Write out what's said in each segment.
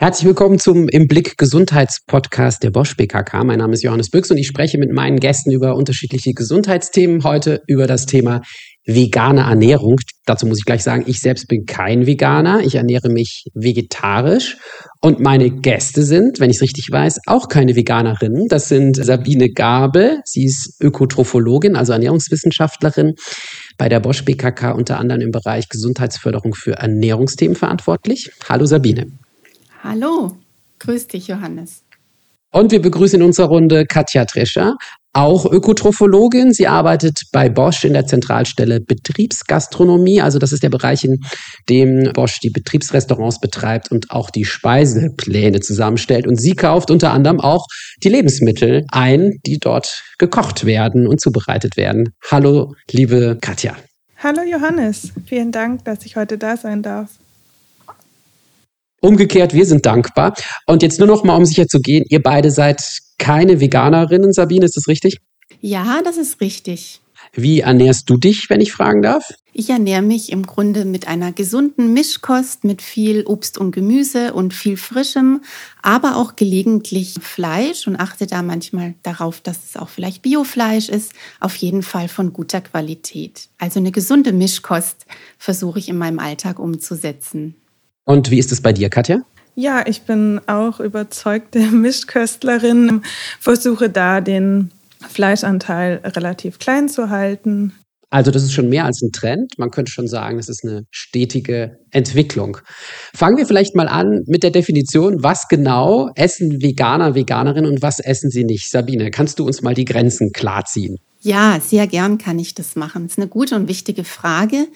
Herzlich willkommen zum Im Blick Gesundheitspodcast der Bosch BKK. Mein Name ist Johannes Büchs und ich spreche mit meinen Gästen über unterschiedliche Gesundheitsthemen. Heute über das Thema vegane Ernährung. Dazu muss ich gleich sagen, ich selbst bin kein Veganer. Ich ernähre mich vegetarisch. Und meine Gäste sind, wenn ich es richtig weiß, auch keine Veganerinnen. Das sind Sabine Gabe. Sie ist Ökotrophologin, also Ernährungswissenschaftlerin bei der Bosch BKK unter anderem im Bereich Gesundheitsförderung für Ernährungsthemen verantwortlich. Hallo Sabine. Hallo, grüß dich, Johannes. Und wir begrüßen in unserer Runde Katja Trescher, auch Ökotrophologin. Sie arbeitet bei Bosch in der Zentralstelle Betriebsgastronomie. Also das ist der Bereich, in dem Bosch die Betriebsrestaurants betreibt und auch die Speisepläne zusammenstellt. Und sie kauft unter anderem auch die Lebensmittel ein, die dort gekocht werden und zubereitet werden. Hallo, liebe Katja. Hallo Johannes, vielen Dank, dass ich heute da sein darf. Umgekehrt, wir sind dankbar. Und jetzt nur noch mal, um sicher zu gehen, ihr beide seid keine Veganerinnen, Sabine, ist das richtig? Ja, das ist richtig. Wie ernährst du dich, wenn ich fragen darf? Ich ernähre mich im Grunde mit einer gesunden Mischkost mit viel Obst und Gemüse und viel Frischem, aber auch gelegentlich Fleisch und achte da manchmal darauf, dass es auch vielleicht Biofleisch ist, auf jeden Fall von guter Qualität. Also eine gesunde Mischkost versuche ich in meinem Alltag umzusetzen. Und wie ist es bei dir, Katja? Ja, ich bin auch überzeugte Mischköstlerin, versuche da den Fleischanteil relativ klein zu halten. Also das ist schon mehr als ein Trend. Man könnte schon sagen, es ist eine stetige Entwicklung. Fangen wir vielleicht mal an mit der Definition, was genau essen Veganer, Veganerinnen und was essen sie nicht? Sabine, kannst du uns mal die Grenzen klarziehen? Ja, sehr gern kann ich das machen. Das ist eine gute und wichtige Frage.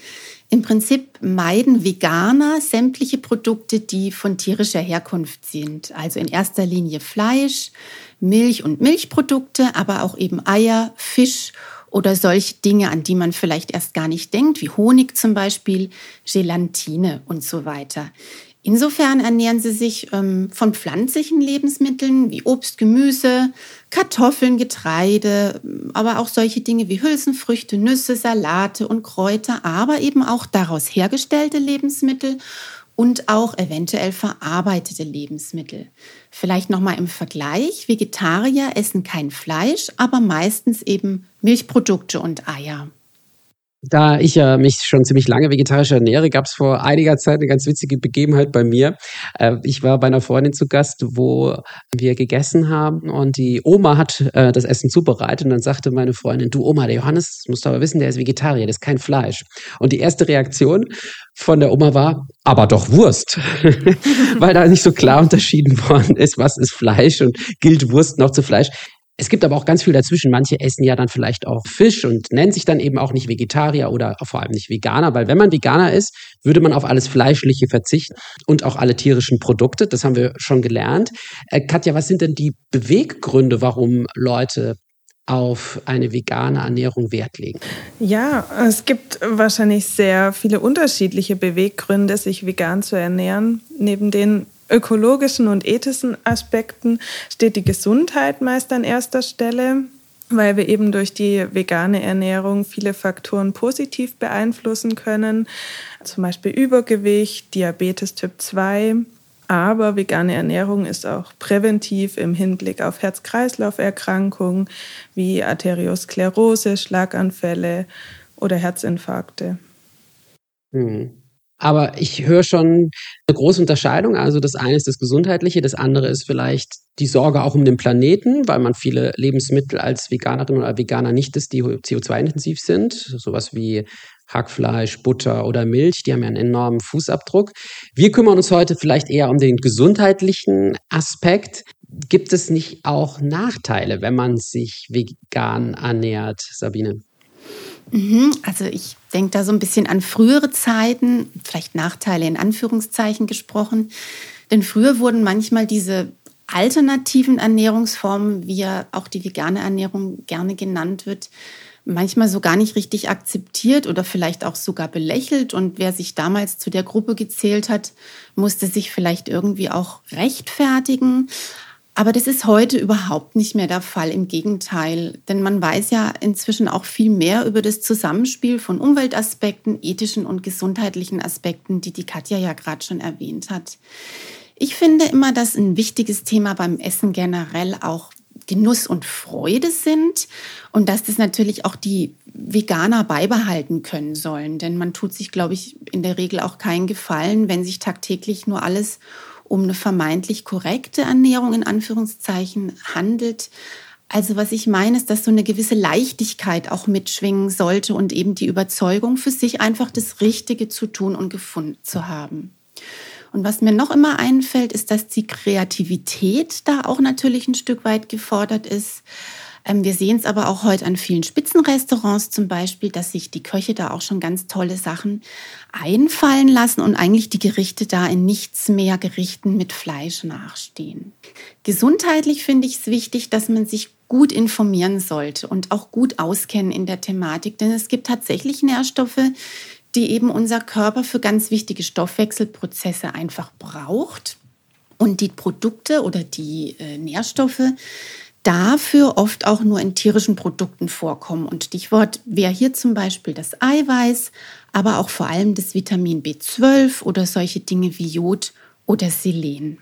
Im Prinzip meiden Veganer sämtliche Produkte, die von tierischer Herkunft sind. Also in erster Linie Fleisch, Milch und Milchprodukte, aber auch eben Eier, Fisch oder solche Dinge, an die man vielleicht erst gar nicht denkt, wie Honig zum Beispiel, Gelatine und so weiter. Insofern ernähren sie sich ähm, von pflanzlichen Lebensmitteln wie Obst, Gemüse, Kartoffeln, Getreide, aber auch solche Dinge wie Hülsenfrüchte, Nüsse, Salate und Kräuter, aber eben auch daraus hergestellte Lebensmittel und auch eventuell verarbeitete Lebensmittel. Vielleicht nochmal im Vergleich. Vegetarier essen kein Fleisch, aber meistens eben Milchprodukte und Eier. Da ich ja mich schon ziemlich lange vegetarisch ernähre, gab es vor einiger Zeit eine ganz witzige Begebenheit bei mir. Äh, ich war bei einer Freundin zu Gast, wo wir gegessen haben und die Oma hat äh, das Essen zubereitet und dann sagte meine Freundin, du Oma, der Johannes, musst du aber wissen, der ist Vegetarier, das ist kein Fleisch. Und die erste Reaktion von der Oma war, aber doch Wurst, weil da nicht so klar unterschieden worden ist, was ist Fleisch und gilt Wurst noch zu Fleisch. Es gibt aber auch ganz viel dazwischen. Manche essen ja dann vielleicht auch Fisch und nennen sich dann eben auch nicht Vegetarier oder vor allem nicht Veganer, weil wenn man Veganer ist, würde man auf alles Fleischliche verzichten und auch alle tierischen Produkte. Das haben wir schon gelernt. Äh, Katja, was sind denn die Beweggründe, warum Leute auf eine vegane Ernährung Wert legen? Ja, es gibt wahrscheinlich sehr viele unterschiedliche Beweggründe, sich vegan zu ernähren. Neben den ökologischen und ethischen Aspekten steht die Gesundheit meist an erster Stelle, weil wir eben durch die vegane Ernährung viele Faktoren positiv beeinflussen können, zum Beispiel Übergewicht, Diabetes Typ 2. Aber vegane Ernährung ist auch präventiv im Hinblick auf Herz-Kreislauf-Erkrankungen wie Arteriosklerose, Schlaganfälle oder Herzinfarkte. Hm. Aber ich höre schon eine große Unterscheidung. Also das eine ist das Gesundheitliche, das andere ist vielleicht die Sorge auch um den Planeten, weil man viele Lebensmittel als Veganerin oder Veganer nicht isst, die CO2-intensiv sind. Sowas wie Hackfleisch, Butter oder Milch, die haben ja einen enormen Fußabdruck. Wir kümmern uns heute vielleicht eher um den gesundheitlichen Aspekt. Gibt es nicht auch Nachteile, wenn man sich vegan ernährt, Sabine? Mhm, also ich denke da so ein bisschen an frühere Zeiten, vielleicht Nachteile in Anführungszeichen gesprochen. Denn früher wurden manchmal diese alternativen Ernährungsformen, wie ja auch die vegane Ernährung gerne genannt wird, manchmal so gar nicht richtig akzeptiert oder vielleicht auch sogar belächelt. Und wer sich damals zu der Gruppe gezählt hat, musste sich vielleicht irgendwie auch rechtfertigen. Aber das ist heute überhaupt nicht mehr der Fall. Im Gegenteil, denn man weiß ja inzwischen auch viel mehr über das Zusammenspiel von Umweltaspekten, ethischen und gesundheitlichen Aspekten, die die Katja ja gerade schon erwähnt hat. Ich finde immer, dass ein wichtiges Thema beim Essen generell auch Genuss und Freude sind und dass das natürlich auch die Veganer beibehalten können sollen. Denn man tut sich, glaube ich, in der Regel auch keinen Gefallen, wenn sich tagtäglich nur alles um eine vermeintlich korrekte Ernährung in Anführungszeichen handelt. Also was ich meine, ist, dass so eine gewisse Leichtigkeit auch mitschwingen sollte und eben die Überzeugung für sich einfach das Richtige zu tun und gefunden zu haben. Und was mir noch immer einfällt, ist, dass die Kreativität da auch natürlich ein Stück weit gefordert ist. Ähm, wir sehen es aber auch heute an vielen Spitzenrestaurants zum Beispiel, dass sich die Köche da auch schon ganz tolle Sachen einfallen lassen und eigentlich die Gerichte da in nichts mehr Gerichten mit Fleisch nachstehen. Gesundheitlich finde ich es wichtig, dass man sich gut informieren sollte und auch gut auskennen in der Thematik, denn es gibt tatsächlich Nährstoffe, die eben unser Körper für ganz wichtige Stoffwechselprozesse einfach braucht und die Produkte oder die äh, Nährstoffe dafür oft auch nur in tierischen Produkten vorkommen. Und Stichwort wäre hier zum Beispiel das Eiweiß, aber auch vor allem das Vitamin B12 oder solche Dinge wie Jod oder Selen.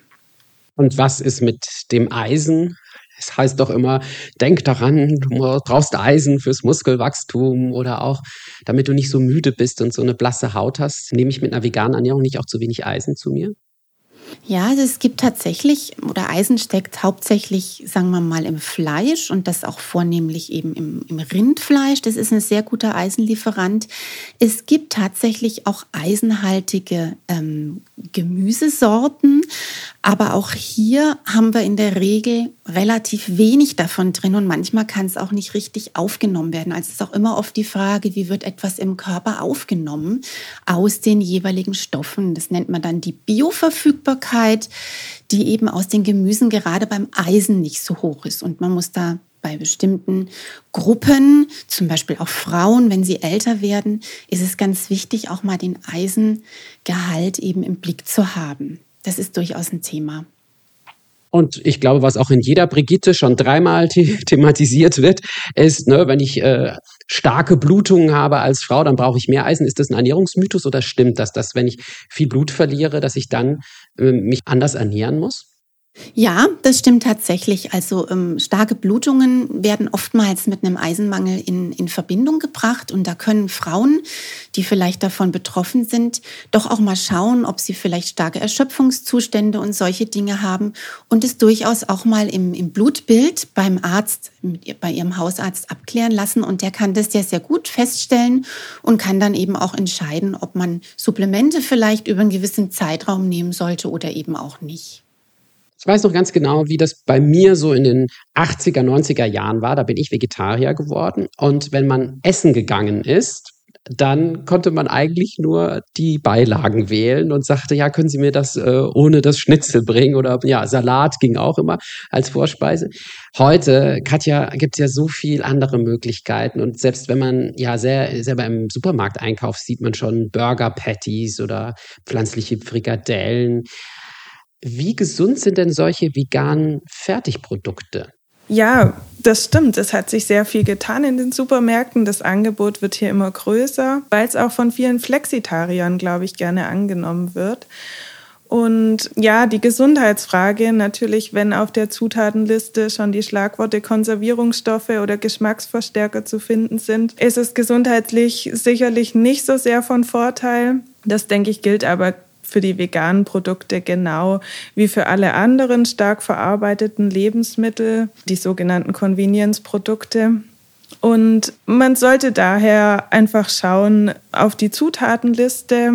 Und was ist mit dem Eisen? Es heißt doch immer, denk daran, du brauchst Eisen fürs Muskelwachstum oder auch, damit du nicht so müde bist und so eine blasse Haut hast. Nehme ich mit einer veganen Ernährung nicht auch zu wenig Eisen zu mir? Ja, also es gibt tatsächlich, oder Eisen steckt hauptsächlich, sagen wir mal, im Fleisch und das auch vornehmlich eben im, im, Rindfleisch. Das ist ein sehr guter Eisenlieferant. Es gibt tatsächlich auch eisenhaltige ähm, Gemüsesorten, aber auch hier haben wir in der Regel relativ wenig davon drin und manchmal kann es auch nicht richtig aufgenommen werden. Also es ist auch immer oft die Frage, wie wird etwas im Körper aufgenommen aus den jeweiligen Stoffen. Das nennt man dann die Bioverfügbarkeit, die eben aus den Gemüsen gerade beim Eisen nicht so hoch ist. Und man muss da bei bestimmten Gruppen, zum Beispiel auch Frauen, wenn sie älter werden, ist es ganz wichtig, auch mal den Eisengehalt eben im Blick zu haben. Das ist durchaus ein Thema. Und ich glaube, was auch in jeder Brigitte schon dreimal the thematisiert wird, ist, ne, wenn ich äh, starke Blutungen habe als Frau, dann brauche ich mehr Eisen. Ist das ein Ernährungsmythos oder stimmt das, dass wenn ich viel Blut verliere, dass ich dann äh, mich anders ernähren muss? Ja, das stimmt tatsächlich. Also ähm, starke Blutungen werden oftmals mit einem Eisenmangel in, in Verbindung gebracht. Und da können Frauen, die vielleicht davon betroffen sind, doch auch mal schauen, ob sie vielleicht starke Erschöpfungszustände und solche Dinge haben. Und es durchaus auch mal im, im Blutbild beim Arzt, bei ihrem Hausarzt abklären lassen. Und der kann das ja sehr gut feststellen und kann dann eben auch entscheiden, ob man Supplemente vielleicht über einen gewissen Zeitraum nehmen sollte oder eben auch nicht. Ich weiß noch ganz genau, wie das bei mir so in den 80er, 90er Jahren war. Da bin ich Vegetarier geworden. Und wenn man essen gegangen ist, dann konnte man eigentlich nur die Beilagen wählen und sagte, ja, können Sie mir das äh, ohne das Schnitzel bringen oder ja, Salat ging auch immer als Vorspeise. Heute, Katja, gibt es ja so viel andere Möglichkeiten und selbst wenn man ja sehr, selber im Supermarkt einkauft, sieht man schon Burger Patties oder pflanzliche Frikadellen. Wie gesund sind denn solche veganen Fertigprodukte? Ja, das stimmt. Es hat sich sehr viel getan in den Supermärkten. Das Angebot wird hier immer größer, weil es auch von vielen Flexitariern, glaube ich, gerne angenommen wird. Und ja, die Gesundheitsfrage natürlich, wenn auf der Zutatenliste schon die Schlagworte Konservierungsstoffe oder Geschmacksverstärker zu finden sind, ist es gesundheitlich sicherlich nicht so sehr von Vorteil. Das denke ich gilt aber für die veganen Produkte genau wie für alle anderen stark verarbeiteten Lebensmittel, die sogenannten Convenience-Produkte. Und man sollte daher einfach schauen auf die Zutatenliste.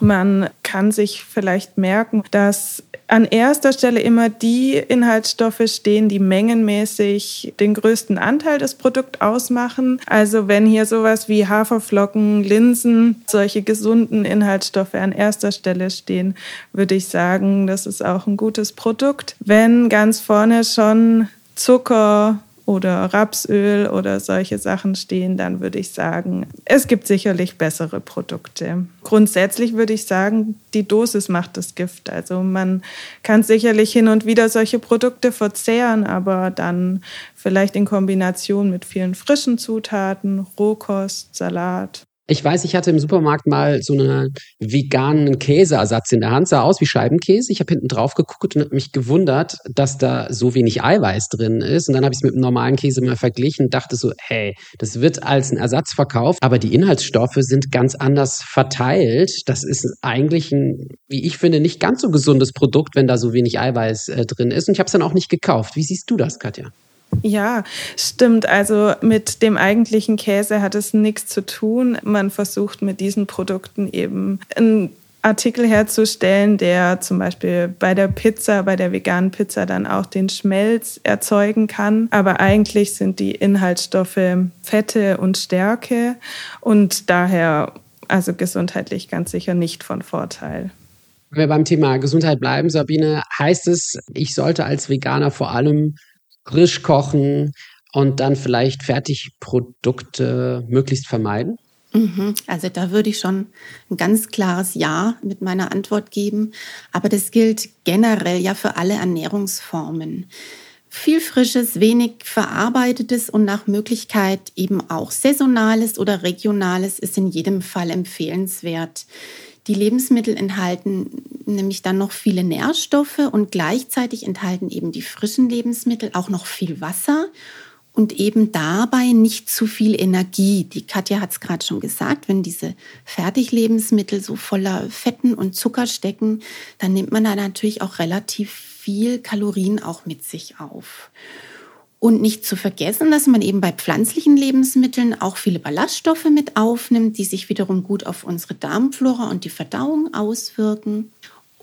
Man kann sich vielleicht merken, dass an erster Stelle immer die Inhaltsstoffe stehen, die mengenmäßig den größten Anteil des Produkts ausmachen. Also wenn hier sowas wie Haferflocken, Linsen, solche gesunden Inhaltsstoffe an erster Stelle stehen, würde ich sagen, das ist auch ein gutes Produkt. Wenn ganz vorne schon Zucker, oder Rapsöl oder solche Sachen stehen, dann würde ich sagen, es gibt sicherlich bessere Produkte. Grundsätzlich würde ich sagen, die Dosis macht das Gift. Also man kann sicherlich hin und wieder solche Produkte verzehren, aber dann vielleicht in Kombination mit vielen frischen Zutaten, Rohkost, Salat. Ich weiß, ich hatte im Supermarkt mal so einen veganen Käseersatz in der Hand, sah aus wie Scheibenkäse. Ich habe hinten drauf geguckt und habe mich gewundert, dass da so wenig Eiweiß drin ist. Und dann habe ich es mit dem normalen Käse mal verglichen und dachte so, hey, das wird als ein Ersatz verkauft, aber die Inhaltsstoffe sind ganz anders verteilt. Das ist eigentlich ein, wie ich finde, nicht ganz so gesundes Produkt, wenn da so wenig Eiweiß äh, drin ist. Und ich habe es dann auch nicht gekauft. Wie siehst du das, Katja? Ja, stimmt. Also mit dem eigentlichen Käse hat es nichts zu tun. Man versucht mit diesen Produkten eben einen Artikel herzustellen, der zum Beispiel bei der Pizza, bei der veganen Pizza dann auch den Schmelz erzeugen kann. Aber eigentlich sind die Inhaltsstoffe Fette und Stärke und daher also gesundheitlich ganz sicher nicht von Vorteil. Wenn wir beim Thema Gesundheit bleiben, Sabine, heißt es, ich sollte als Veganer vor allem frisch kochen und dann vielleicht Fertigprodukte möglichst vermeiden? Mhm. Also da würde ich schon ein ganz klares Ja mit meiner Antwort geben. Aber das gilt generell ja für alle Ernährungsformen. Viel Frisches, wenig Verarbeitetes und nach Möglichkeit eben auch Saisonales oder Regionales ist in jedem Fall empfehlenswert. Die Lebensmittel enthalten nämlich dann noch viele Nährstoffe und gleichzeitig enthalten eben die frischen Lebensmittel auch noch viel Wasser und eben dabei nicht zu viel Energie. Die Katja hat es gerade schon gesagt, wenn diese Fertiglebensmittel so voller Fetten und Zucker stecken, dann nimmt man da natürlich auch relativ viel Kalorien auch mit sich auf. Und nicht zu vergessen, dass man eben bei pflanzlichen Lebensmitteln auch viele Ballaststoffe mit aufnimmt, die sich wiederum gut auf unsere Darmflora und die Verdauung auswirken.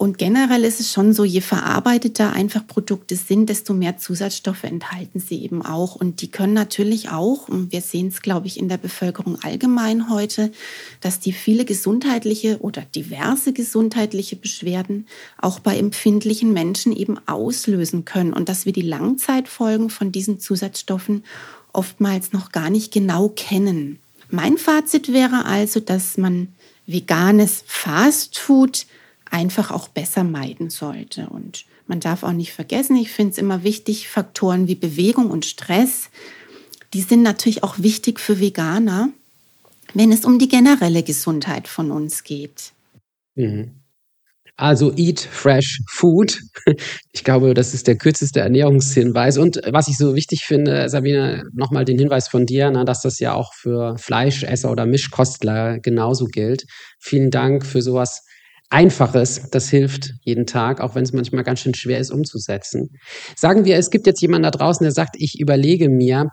Und generell ist es schon so, je verarbeiteter einfach Produkte sind, desto mehr Zusatzstoffe enthalten sie eben auch. Und die können natürlich auch, und wir sehen es, glaube ich, in der Bevölkerung allgemein heute, dass die viele gesundheitliche oder diverse gesundheitliche Beschwerden auch bei empfindlichen Menschen eben auslösen können. Und dass wir die Langzeitfolgen von diesen Zusatzstoffen oftmals noch gar nicht genau kennen. Mein Fazit wäre also, dass man veganes Fastfood einfach auch besser meiden sollte. Und man darf auch nicht vergessen, ich finde es immer wichtig, Faktoren wie Bewegung und Stress, die sind natürlich auch wichtig für Veganer, wenn es um die generelle Gesundheit von uns geht. Mhm. Also eat fresh food. Ich glaube, das ist der kürzeste Ernährungshinweis. Und was ich so wichtig finde, Sabine, nochmal den Hinweis von dir, na, dass das ja auch für Fleischesser oder Mischkostler genauso gilt. Vielen Dank für sowas Einfaches, das hilft jeden Tag, auch wenn es manchmal ganz schön schwer ist umzusetzen. Sagen wir, es gibt jetzt jemanden da draußen, der sagt, ich überlege mir,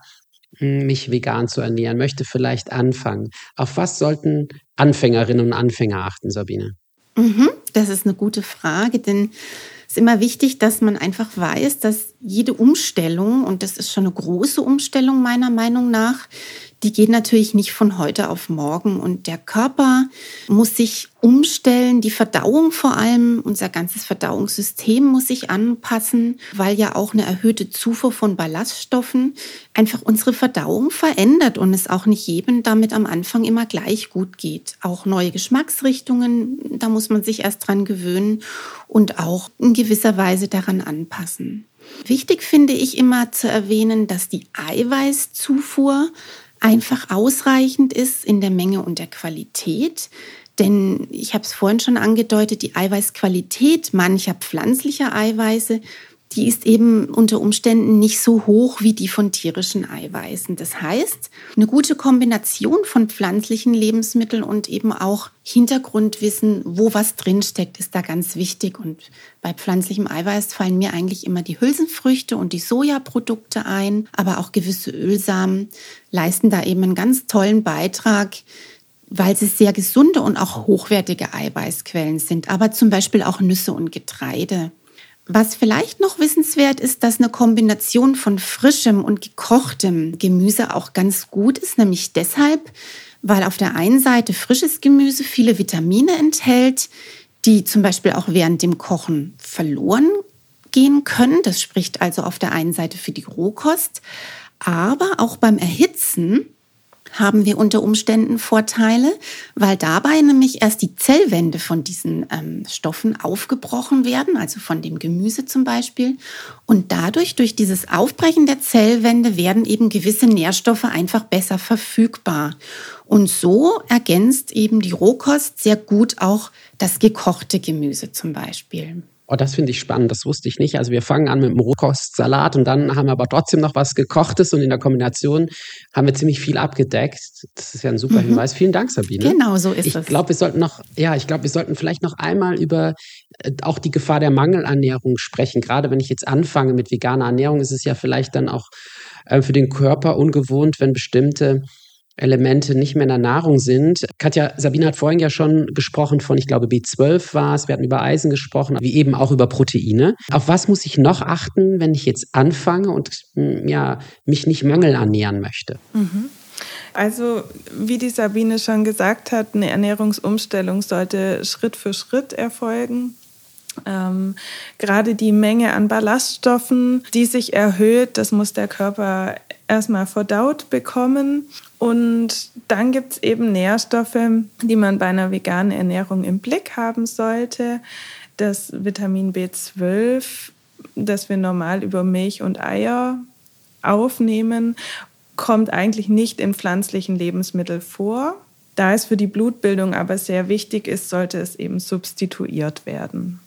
hm, mich vegan zu ernähren, möchte vielleicht anfangen. Auf was sollten Anfängerinnen und Anfänger achten, Sabine? Mhm, das ist eine gute Frage, denn es ist immer wichtig, dass man einfach weiß, dass jede Umstellung, und das ist schon eine große Umstellung meiner Meinung nach, die geht natürlich nicht von heute auf morgen. Und der Körper muss sich umstellen, die Verdauung vor allem, unser ganzes Verdauungssystem muss sich anpassen, weil ja auch eine erhöhte Zufuhr von Ballaststoffen einfach unsere Verdauung verändert und es auch nicht jedem damit am Anfang immer gleich gut geht. Auch neue Geschmacksrichtungen, da muss man sich erst dran gewöhnen und auch in gewisser Weise daran anpassen. Wichtig finde ich immer zu erwähnen, dass die Eiweißzufuhr einfach ausreichend ist in der Menge und der Qualität. Denn ich habe es vorhin schon angedeutet, die Eiweißqualität mancher pflanzlicher Eiweiße die ist eben unter Umständen nicht so hoch wie die von tierischen Eiweißen. Das heißt, eine gute Kombination von pflanzlichen Lebensmitteln und eben auch Hintergrundwissen, wo was drinsteckt, ist da ganz wichtig. Und bei pflanzlichem Eiweiß fallen mir eigentlich immer die Hülsenfrüchte und die Sojaprodukte ein, aber auch gewisse Ölsamen leisten da eben einen ganz tollen Beitrag weil sie sehr gesunde und auch hochwertige Eiweißquellen sind, aber zum Beispiel auch Nüsse und Getreide. Was vielleicht noch wissenswert ist, dass eine Kombination von frischem und gekochtem Gemüse auch ganz gut ist, nämlich deshalb, weil auf der einen Seite frisches Gemüse viele Vitamine enthält, die zum Beispiel auch während dem Kochen verloren gehen können. Das spricht also auf der einen Seite für die Rohkost. Aber auch beim Erhitzen haben wir unter Umständen Vorteile, weil dabei nämlich erst die Zellwände von diesen ähm, Stoffen aufgebrochen werden, also von dem Gemüse zum Beispiel. Und dadurch, durch dieses Aufbrechen der Zellwände, werden eben gewisse Nährstoffe einfach besser verfügbar. Und so ergänzt eben die Rohkost sehr gut auch das gekochte Gemüse zum Beispiel. Oh, das finde ich spannend, das wusste ich nicht. Also wir fangen an mit dem Rohkostsalat und dann haben wir aber trotzdem noch was gekochtes und in der Kombination haben wir ziemlich viel abgedeckt. Das ist ja ein super mhm. Hinweis. Vielen Dank, Sabine. Genau, so ist ich es. Ich glaube, wir sollten noch, ja, ich glaube, wir sollten vielleicht noch einmal über äh, auch die Gefahr der Mangelernährung sprechen. Gerade wenn ich jetzt anfange mit veganer Ernährung, ist es ja vielleicht dann auch äh, für den Körper ungewohnt, wenn bestimmte Elemente nicht mehr in der Nahrung sind. Katja, Sabine hat vorhin ja schon gesprochen von, ich glaube, B12 war es. Wir hatten über Eisen gesprochen, wie eben auch über Proteine. Auf was muss ich noch achten, wenn ich jetzt anfange und hm, ja, mich nicht mangelernähren möchte? Mhm. Also, wie die Sabine schon gesagt hat, eine Ernährungsumstellung sollte Schritt für Schritt erfolgen. Ähm, gerade die Menge an Ballaststoffen, die sich erhöht, das muss der Körper erstmal verdaut bekommen. Und dann gibt es eben Nährstoffe, die man bei einer veganen Ernährung im Blick haben sollte. Das Vitamin B12, das wir normal über Milch und Eier aufnehmen, kommt eigentlich nicht in pflanzlichen Lebensmitteln vor. Da es für die Blutbildung aber sehr wichtig ist, sollte es eben substituiert werden.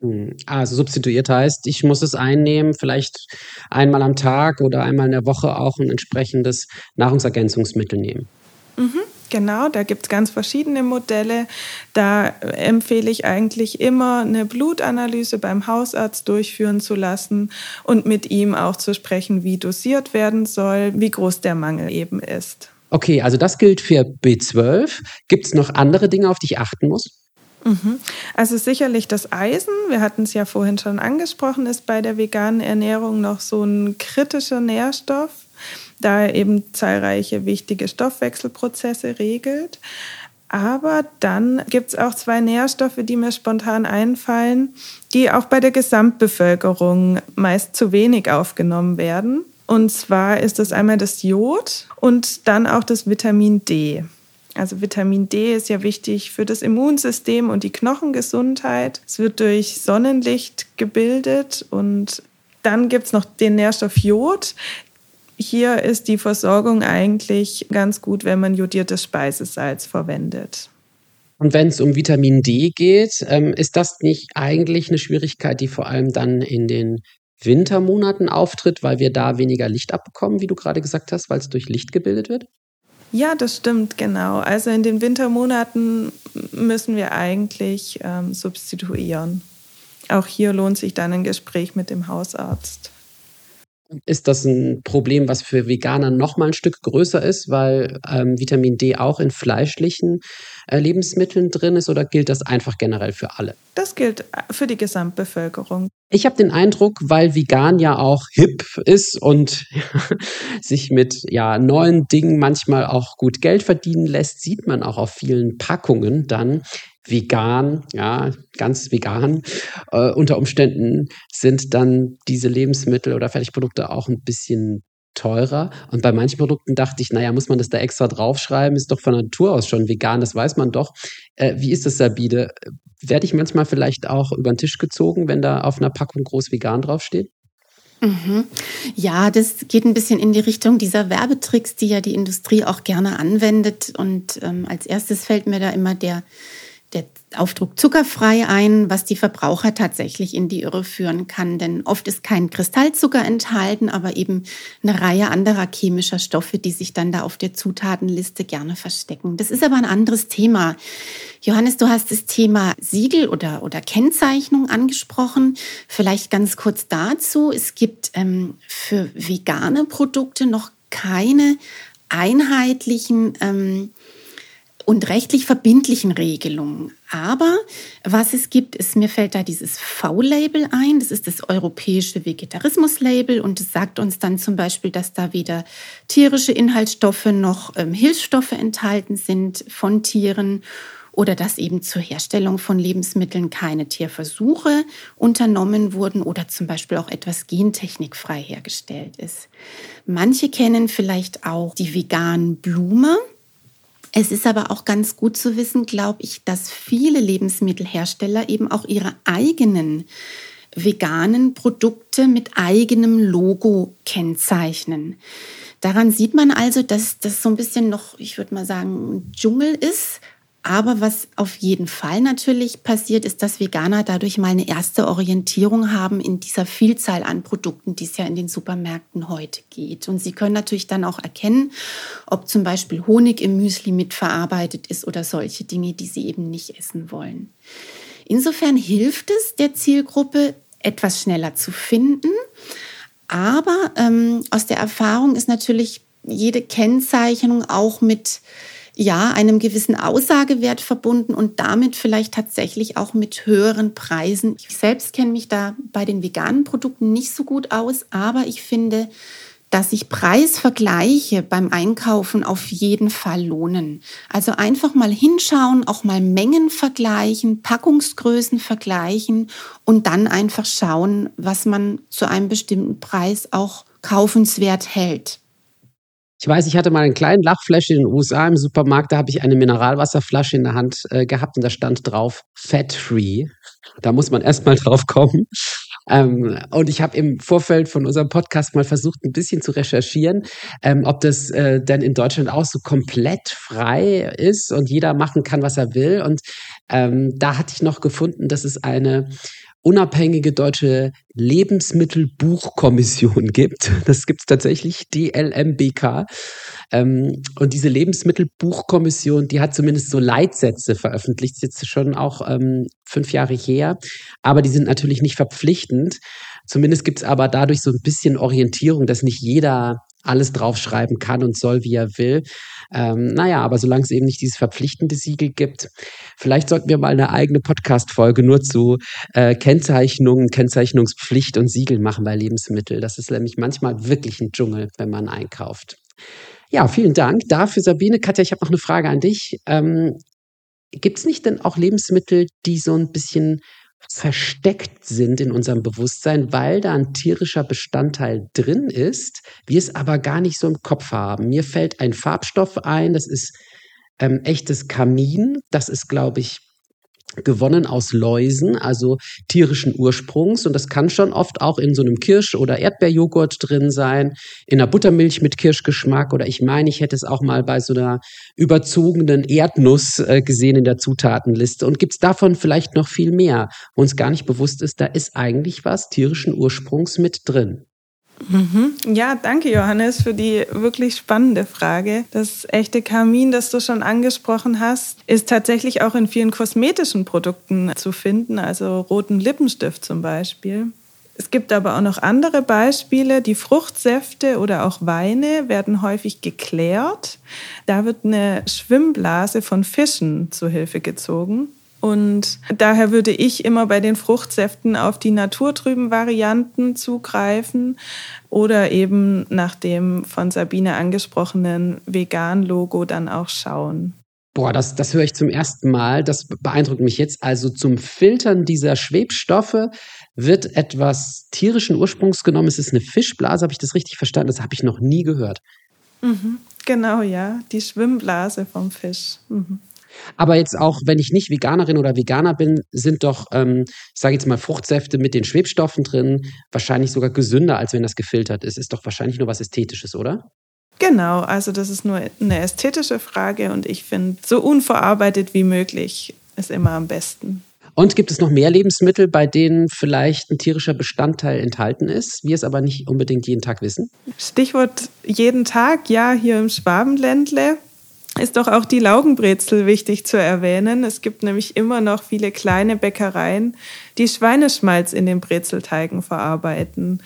Hm, also substituiert heißt, ich muss es einnehmen, vielleicht einmal am Tag oder einmal in der Woche auch ein entsprechendes Nahrungsergänzungsmittel nehmen. Mhm, genau, da gibt es ganz verschiedene Modelle. Da empfehle ich eigentlich immer eine Blutanalyse beim Hausarzt durchführen zu lassen und mit ihm auch zu sprechen, wie dosiert werden soll, wie groß der Mangel eben ist. Okay, also das gilt für B12. Gibt es noch andere Dinge, auf die ich achten muss? Mhm. Also sicherlich das Eisen, wir hatten es ja vorhin schon angesprochen, ist bei der veganen Ernährung noch so ein kritischer Nährstoff, da er eben zahlreiche wichtige Stoffwechselprozesse regelt. Aber dann gibt es auch zwei Nährstoffe, die mir spontan einfallen, die auch bei der Gesamtbevölkerung meist zu wenig aufgenommen werden. Und zwar ist das einmal das Jod und dann auch das Vitamin D. Also Vitamin D ist ja wichtig für das Immunsystem und die Knochengesundheit. Es wird durch Sonnenlicht gebildet und dann gibt es noch den Nährstoff Jod. Hier ist die Versorgung eigentlich ganz gut, wenn man jodiertes Speisesalz verwendet. Und wenn es um Vitamin D geht, ähm, ist das nicht eigentlich eine Schwierigkeit, die vor allem dann in den Wintermonaten auftritt, weil wir da weniger Licht abbekommen, wie du gerade gesagt hast, weil es durch Licht gebildet wird? Ja, das stimmt, genau. Also in den Wintermonaten müssen wir eigentlich ähm, substituieren. Auch hier lohnt sich dann ein Gespräch mit dem Hausarzt. Ist das ein Problem, was für Veganer noch mal ein Stück größer ist, weil ähm, Vitamin D auch in fleischlichen Lebensmitteln drin ist oder gilt das einfach generell für alle? Das gilt äh, für die Gesamtbevölkerung. Ich habe den Eindruck, weil vegan ja auch hip ist und sich mit ja neuen Dingen manchmal auch gut Geld verdienen lässt, sieht man auch auf vielen Packungen dann vegan, ja, ganz vegan. Äh, unter Umständen sind dann diese Lebensmittel oder Fertigprodukte auch ein bisschen teurer. Und bei manchen Produkten dachte ich, naja, muss man das da extra draufschreiben? Ist doch von Natur aus schon vegan, das weiß man doch. Äh, wie ist das, Sabine? Werde ich manchmal vielleicht auch über den Tisch gezogen, wenn da auf einer Packung groß vegan draufsteht? Mhm. Ja, das geht ein bisschen in die Richtung dieser Werbetricks, die ja die Industrie auch gerne anwendet. Und ähm, als erstes fällt mir da immer der der Aufdruck zuckerfrei ein, was die Verbraucher tatsächlich in die Irre führen kann. Denn oft ist kein Kristallzucker enthalten, aber eben eine Reihe anderer chemischer Stoffe, die sich dann da auf der Zutatenliste gerne verstecken. Das ist aber ein anderes Thema. Johannes, du hast das Thema Siegel oder, oder Kennzeichnung angesprochen. Vielleicht ganz kurz dazu. Es gibt ähm, für vegane Produkte noch keine einheitlichen ähm, und rechtlich verbindlichen Regelungen. Aber was es gibt, ist, mir fällt da dieses V-Label ein. Das ist das europäische Vegetarismus-Label und es sagt uns dann zum Beispiel, dass da weder tierische Inhaltsstoffe noch ähm, Hilfsstoffe enthalten sind von Tieren oder dass eben zur Herstellung von Lebensmitteln keine Tierversuche unternommen wurden oder zum Beispiel auch etwas gentechnikfrei hergestellt ist. Manche kennen vielleicht auch die veganen Blumen. Es ist aber auch ganz gut zu wissen, glaube ich, dass viele Lebensmittelhersteller eben auch ihre eigenen veganen Produkte mit eigenem Logo kennzeichnen. Daran sieht man also, dass das so ein bisschen noch, ich würde mal sagen, Dschungel ist aber was auf jeden Fall natürlich passiert, ist, dass Veganer dadurch mal eine erste Orientierung haben in dieser Vielzahl an Produkten, die es ja in den Supermärkten heute geht. Und sie können natürlich dann auch erkennen, ob zum Beispiel Honig im Müsli mitverarbeitet ist oder solche Dinge, die sie eben nicht essen wollen. Insofern hilft es der Zielgruppe, etwas schneller zu finden. Aber ähm, aus der Erfahrung ist natürlich jede Kennzeichnung auch mit ja, einem gewissen Aussagewert verbunden und damit vielleicht tatsächlich auch mit höheren Preisen. Ich selbst kenne mich da bei den veganen Produkten nicht so gut aus, aber ich finde, dass sich Preisvergleiche beim Einkaufen auf jeden Fall lohnen. Also einfach mal hinschauen, auch mal Mengen vergleichen, Packungsgrößen vergleichen und dann einfach schauen, was man zu einem bestimmten Preis auch kaufenswert hält. Ich weiß, ich hatte mal einen kleinen Lachflash in den USA im Supermarkt, da habe ich eine Mineralwasserflasche in der Hand äh, gehabt und da stand drauf Fat Free. Da muss man erst mal drauf kommen. Ähm, und ich habe im Vorfeld von unserem Podcast mal versucht, ein bisschen zu recherchieren, ähm, ob das äh, denn in Deutschland auch so komplett frei ist und jeder machen kann, was er will. Und ähm, da hatte ich noch gefunden, dass es eine unabhängige deutsche Lebensmittelbuchkommission gibt. Das gibt es tatsächlich, die LMBK. Ähm, und diese Lebensmittelbuchkommission, die hat zumindest so Leitsätze veröffentlicht, jetzt schon auch ähm, fünf Jahre her, aber die sind natürlich nicht verpflichtend. Zumindest gibt es aber dadurch so ein bisschen Orientierung, dass nicht jeder alles draufschreiben kann und soll, wie er will. Ähm, naja, aber solange es eben nicht dieses verpflichtende Siegel gibt, vielleicht sollten wir mal eine eigene Podcast-Folge nur zu äh, Kennzeichnungen, Kennzeichnungspflicht und Siegel machen bei Lebensmitteln. Das ist nämlich manchmal wirklich ein Dschungel, wenn man einkauft. Ja, vielen Dank dafür, Sabine. Katja, ich habe noch eine Frage an dich. Ähm, Gibt es nicht denn auch Lebensmittel, die so ein bisschen versteckt sind in unserem Bewusstsein, weil da ein tierischer Bestandteil drin ist, wir es aber gar nicht so im Kopf haben. Mir fällt ein Farbstoff ein, das ist ähm, echtes Kamin, das ist, glaube ich, gewonnen aus Läusen, also tierischen Ursprungs. Und das kann schon oft auch in so einem Kirsch- oder Erdbeerjoghurt drin sein, in einer Buttermilch mit Kirschgeschmack. Oder ich meine, ich hätte es auch mal bei so einer überzogenen Erdnuss äh, gesehen in der Zutatenliste. Und gibt es davon vielleicht noch viel mehr, wo uns gar nicht bewusst ist, da ist eigentlich was tierischen Ursprungs mit drin. Mhm. Ja, danke Johannes für die wirklich spannende Frage. Das echte Kamin, das du schon angesprochen hast, ist tatsächlich auch in vielen kosmetischen Produkten zu finden, also roten Lippenstift zum Beispiel. Es gibt aber auch noch andere Beispiele. Die Fruchtsäfte oder auch Weine werden häufig geklärt. Da wird eine Schwimmblase von Fischen zu Hilfe gezogen. Und daher würde ich immer bei den Fruchtsäften auf die naturtrüben Varianten zugreifen oder eben nach dem von Sabine angesprochenen Vegan-Logo dann auch schauen. Boah, das, das höre ich zum ersten Mal. Das beeindruckt mich jetzt. Also zum Filtern dieser Schwebstoffe wird etwas tierischen Ursprungs genommen. Es ist eine Fischblase, habe ich das richtig verstanden? Das habe ich noch nie gehört. Mhm, genau, ja. Die Schwimmblase vom Fisch. Mhm. Aber jetzt auch, wenn ich nicht Veganerin oder Veganer bin, sind doch, ähm, ich sage jetzt mal, Fruchtsäfte mit den Schwebstoffen drin wahrscheinlich sogar gesünder, als wenn das gefiltert ist. Ist doch wahrscheinlich nur was Ästhetisches, oder? Genau, also das ist nur eine ästhetische Frage und ich finde, so unverarbeitet wie möglich ist immer am besten. Und gibt es noch mehr Lebensmittel, bei denen vielleicht ein tierischer Bestandteil enthalten ist, wir es aber nicht unbedingt jeden Tag wissen? Stichwort jeden Tag, ja, hier im Schwabenländle ist doch auch die Laugenbrezel wichtig zu erwähnen. Es gibt nämlich immer noch viele kleine Bäckereien, die Schweineschmalz in den Brezelteigen verarbeiten.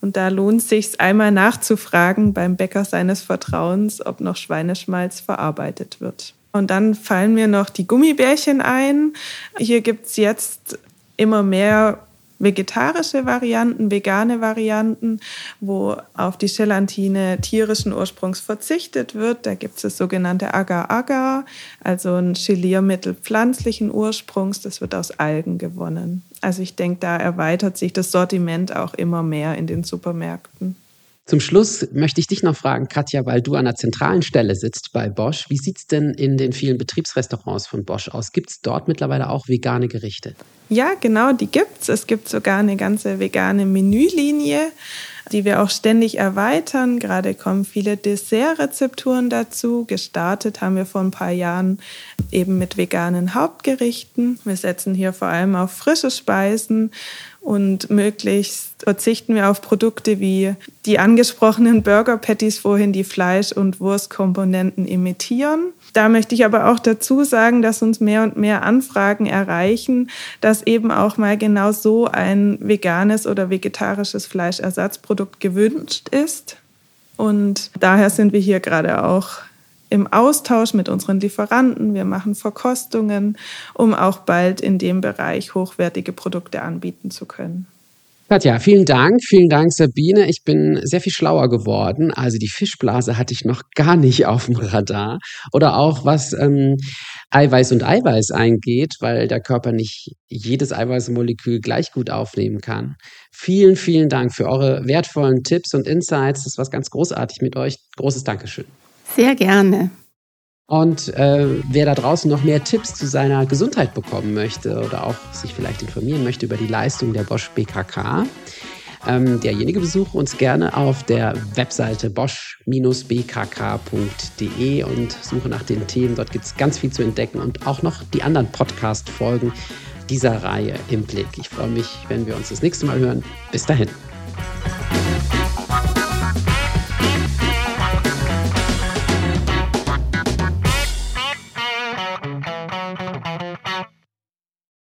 Und da lohnt sich einmal nachzufragen beim Bäcker seines Vertrauens, ob noch Schweineschmalz verarbeitet wird. Und dann fallen mir noch die Gummibärchen ein. Hier gibt es jetzt immer mehr vegetarische Varianten, vegane Varianten, wo auf die Gelatine tierischen Ursprungs verzichtet wird. Da gibt es das sogenannte Agar-Agar, also ein Geliermittel pflanzlichen Ursprungs. Das wird aus Algen gewonnen. Also ich denke, da erweitert sich das Sortiment auch immer mehr in den Supermärkten. Zum Schluss möchte ich dich noch fragen, Katja, weil du an der zentralen Stelle sitzt bei Bosch. Wie sieht es denn in den vielen Betriebsrestaurants von Bosch aus? Gibt es dort mittlerweile auch vegane Gerichte? Ja, genau, die gibt es. Es gibt sogar eine ganze vegane Menülinie die wir auch ständig erweitern. Gerade kommen viele Dessertrezepturen dazu. Gestartet haben wir vor ein paar Jahren eben mit veganen Hauptgerichten. Wir setzen hier vor allem auf frische Speisen und möglichst verzichten wir auf Produkte wie die angesprochenen Burger Patties vorhin, die Fleisch- und Wurstkomponenten imitieren. Da möchte ich aber auch dazu sagen, dass uns mehr und mehr Anfragen erreichen, dass eben auch mal genau so ein veganes oder vegetarisches Fleischersatzprodukt gewünscht ist. Und daher sind wir hier gerade auch im Austausch mit unseren Lieferanten. Wir machen Verkostungen, um auch bald in dem Bereich hochwertige Produkte anbieten zu können. Katja, vielen Dank. Vielen Dank, Sabine. Ich bin sehr viel schlauer geworden. Also die Fischblase hatte ich noch gar nicht auf dem Radar. Oder auch was ähm, Eiweiß und Eiweiß eingeht, weil der Körper nicht jedes Eiweißmolekül gleich gut aufnehmen kann. Vielen, vielen Dank für eure wertvollen Tipps und Insights. Das war ganz großartig mit euch. Großes Dankeschön. Sehr gerne. Und äh, wer da draußen noch mehr Tipps zu seiner Gesundheit bekommen möchte oder auch sich vielleicht informieren möchte über die Leistung der Bosch BKK, ähm, derjenige besuche uns gerne auf der Webseite bosch-bkk.de und suche nach den Themen. Dort gibt es ganz viel zu entdecken und auch noch die anderen Podcast-Folgen dieser Reihe im Blick. Ich freue mich, wenn wir uns das nächste Mal hören. Bis dahin.